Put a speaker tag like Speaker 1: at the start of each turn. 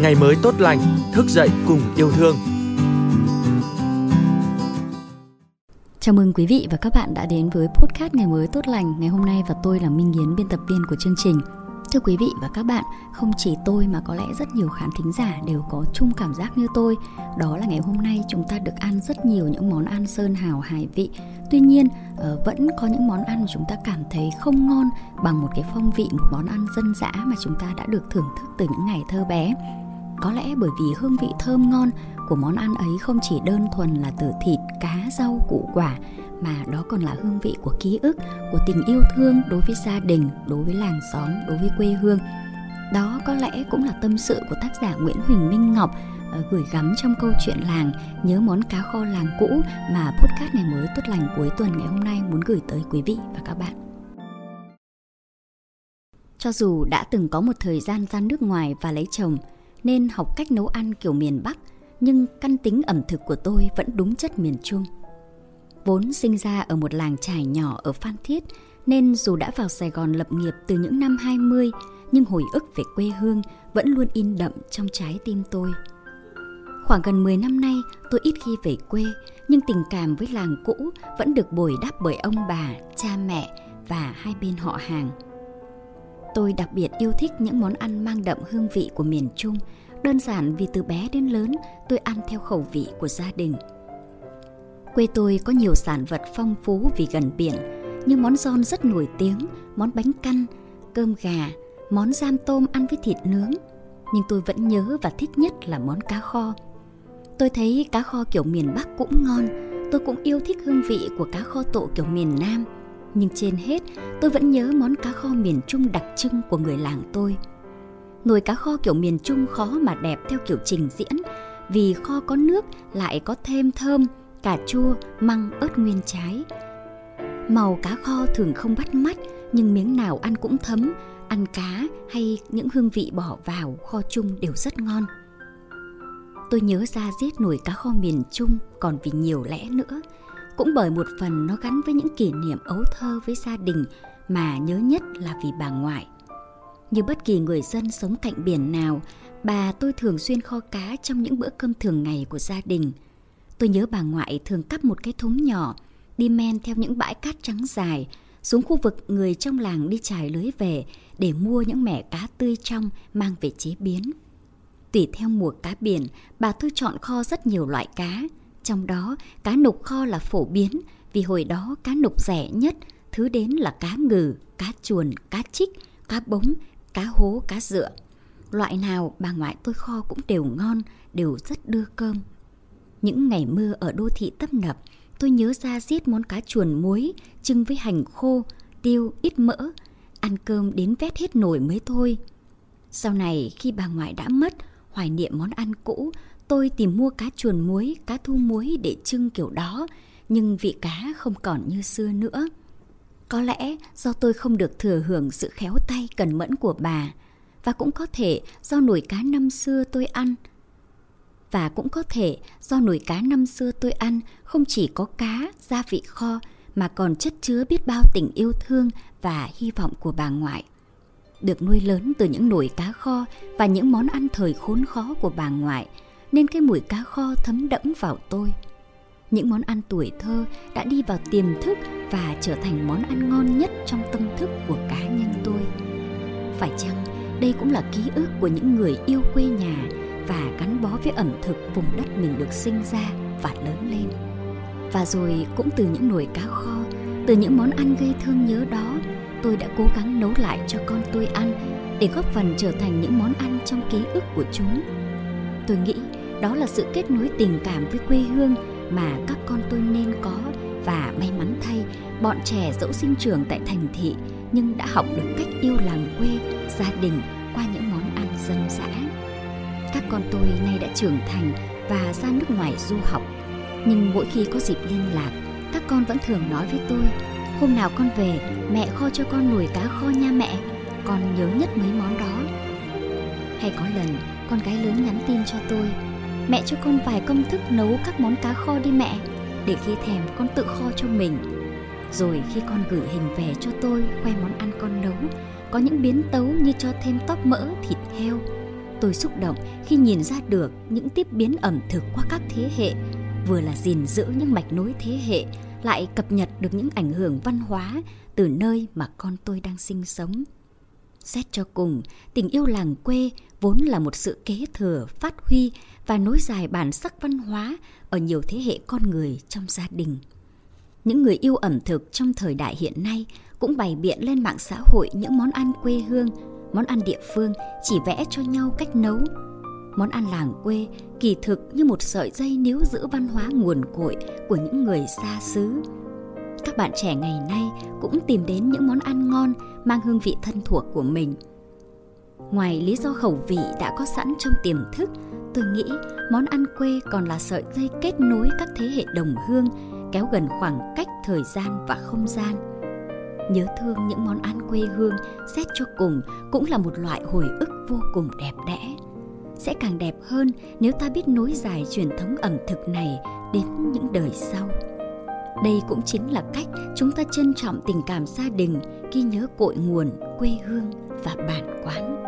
Speaker 1: ngày mới tốt lành, thức dậy cùng yêu thương.
Speaker 2: Chào mừng quý vị và các bạn đã đến với podcast Ngày mới tốt lành ngày hôm nay và tôi là Minh Yến biên tập viên của chương trình. Thưa quý vị và các bạn, không chỉ tôi mà có lẽ rất nhiều khán thính giả đều có chung cảm giác như tôi, đó là ngày hôm nay chúng ta được ăn rất nhiều những món ăn sơn hào hải vị. Tuy nhiên, ờ, vẫn có những món ăn mà chúng ta cảm thấy không ngon bằng một cái phong vị một món ăn dân dã mà chúng ta đã được thưởng thức từ những ngày thơ bé. Có lẽ bởi vì hương vị thơm ngon của món ăn ấy không chỉ đơn thuần là từ thịt, cá, rau, củ quả mà đó còn là hương vị của ký ức, của tình yêu thương đối với gia đình, đối với làng xóm, đối với quê hương. Đó có lẽ cũng là tâm sự của tác giả Nguyễn Huỳnh Minh Ngọc ờ, gửi gắm trong câu chuyện làng nhớ món cá kho làng cũ mà podcast ngày mới tốt lành cuối tuần ngày hôm nay muốn gửi tới quý vị và các bạn. Cho dù đã từng có một thời gian ra nước ngoài và lấy chồng nên học cách nấu ăn kiểu miền Bắc nhưng căn tính ẩm thực của tôi vẫn đúng chất miền Trung. Vốn sinh ra ở một làng trải nhỏ ở Phan Thiết nên dù đã vào Sài Gòn lập nghiệp từ những năm 20 nhưng hồi ức về quê hương vẫn luôn in đậm trong trái tim tôi. Khoảng gần 10 năm nay tôi ít khi về quê nhưng tình cảm với làng cũ vẫn được bồi đắp bởi ông bà, cha mẹ và hai bên họ hàng. Tôi đặc biệt yêu thích những món ăn mang đậm hương vị của miền Trung, đơn giản vì từ bé đến lớn tôi ăn theo khẩu vị của gia đình – Quê tôi có nhiều sản vật phong phú vì gần biển, như món giòn rất nổi tiếng, món bánh căn, cơm gà, món giam tôm ăn với thịt nướng. Nhưng tôi vẫn nhớ và thích nhất là món cá kho. Tôi thấy cá kho kiểu miền Bắc cũng ngon, tôi cũng yêu thích hương vị của cá kho tộ kiểu miền Nam. Nhưng trên hết, tôi vẫn nhớ món cá kho miền Trung đặc trưng của người làng tôi. Nồi cá kho kiểu miền Trung khó mà đẹp theo kiểu trình diễn, vì kho có nước lại có thêm thơm, cà chua, măng, ớt nguyên trái. Màu cá kho thường không bắt mắt nhưng miếng nào ăn cũng thấm, ăn cá hay những hương vị bỏ vào kho chung đều rất ngon. Tôi nhớ ra giết nồi cá kho miền Trung còn vì nhiều lẽ nữa. Cũng bởi một phần nó gắn với những kỷ niệm ấu thơ với gia đình mà nhớ nhất là vì bà ngoại. Như bất kỳ người dân sống cạnh biển nào, bà tôi thường xuyên kho cá trong những bữa cơm thường ngày của gia đình – Tôi nhớ bà ngoại thường cắp một cái thúng nhỏ, đi men theo những bãi cát trắng dài, xuống khu vực người trong làng đi trải lưới về để mua những mẻ cá tươi trong mang về chế biến. Tùy theo mùa cá biển, bà Thư chọn kho rất nhiều loại cá. Trong đó, cá nục kho là phổ biến vì hồi đó cá nục rẻ nhất, thứ đến là cá ngừ, cá chuồn, cá chích cá bống, cá hố, cá dựa. Loại nào bà ngoại tôi kho cũng đều ngon, đều rất đưa cơm. Những ngày mưa ở đô thị tấp nập, tôi nhớ ra giết món cá chuồn muối, trưng với hành khô, tiêu, ít mỡ. Ăn cơm đến vét hết nồi mới thôi. Sau này khi bà ngoại đã mất, hoài niệm món ăn cũ, tôi tìm mua cá chuồn muối, cá thu muối để trưng kiểu đó, nhưng vị cá không còn như xưa nữa. Có lẽ do tôi không được thừa hưởng sự khéo tay cần mẫn của bà, và cũng có thể do nồi cá năm xưa tôi ăn – và cũng có thể do nồi cá năm xưa tôi ăn không chỉ có cá, gia vị kho mà còn chất chứa biết bao tình yêu thương và hy vọng của bà ngoại. Được nuôi lớn từ những nồi cá kho và những món ăn thời khốn khó của bà ngoại, nên cái mùi cá kho thấm đẫm vào tôi. Những món ăn tuổi thơ đã đi vào tiềm thức và trở thành món ăn ngon nhất trong tâm thức của cá nhân tôi. Phải chăng đây cũng là ký ức của những người yêu quê nhà và gắn bó với ẩm thực vùng đất mình được sinh ra và lớn lên. Và rồi cũng từ những nồi cá kho, từ những món ăn gây thương nhớ đó, tôi đã cố gắng nấu lại cho con tôi ăn để góp phần trở thành những món ăn trong ký ức của chúng. Tôi nghĩ đó là sự kết nối tình cảm với quê hương mà các con tôi nên có và may mắn thay, bọn trẻ dẫu sinh trưởng tại thành thị nhưng đã học được cách yêu làng quê, gia đình qua những món ăn dân dã. Các con tôi nay đã trưởng thành và ra nước ngoài du học. Nhưng mỗi khi có dịp liên lạc, các con vẫn thường nói với tôi Hôm nào con về, mẹ kho cho con nồi cá kho nha mẹ Con nhớ nhất mấy món đó Hay có lần, con gái lớn nhắn tin cho tôi Mẹ cho con vài công thức nấu các món cá kho đi mẹ Để khi thèm con tự kho cho mình Rồi khi con gửi hình về cho tôi khoe món ăn con nấu Có những biến tấu như cho thêm tóp mỡ, thịt heo Tôi xúc động khi nhìn ra được những tiếp biến ẩm thực qua các thế hệ, vừa là gìn giữ những mạch nối thế hệ, lại cập nhật được những ảnh hưởng văn hóa từ nơi mà con tôi đang sinh sống. Xét cho cùng, tình yêu làng quê vốn là một sự kế thừa, phát huy và nối dài bản sắc văn hóa ở nhiều thế hệ con người trong gia đình. Những người yêu ẩm thực trong thời đại hiện nay cũng bày biện lên mạng xã hội những món ăn quê hương, món ăn địa phương chỉ vẽ cho nhau cách nấu. Món ăn làng quê kỳ thực như một sợi dây níu giữ văn hóa nguồn cội của những người xa xứ. Các bạn trẻ ngày nay cũng tìm đến những món ăn ngon mang hương vị thân thuộc của mình. Ngoài lý do khẩu vị đã có sẵn trong tiềm thức, tôi nghĩ món ăn quê còn là sợi dây kết nối các thế hệ đồng hương, kéo gần khoảng cách thời gian và không gian. Nhớ thương những món ăn quê hương xét cho cùng cũng là một loại hồi ức vô cùng đẹp đẽ. Sẽ càng đẹp hơn nếu ta biết nối dài truyền thống ẩm thực này đến những đời sau. Đây cũng chính là cách chúng ta trân trọng tình cảm gia đình, ghi nhớ cội nguồn, quê hương và bản quán.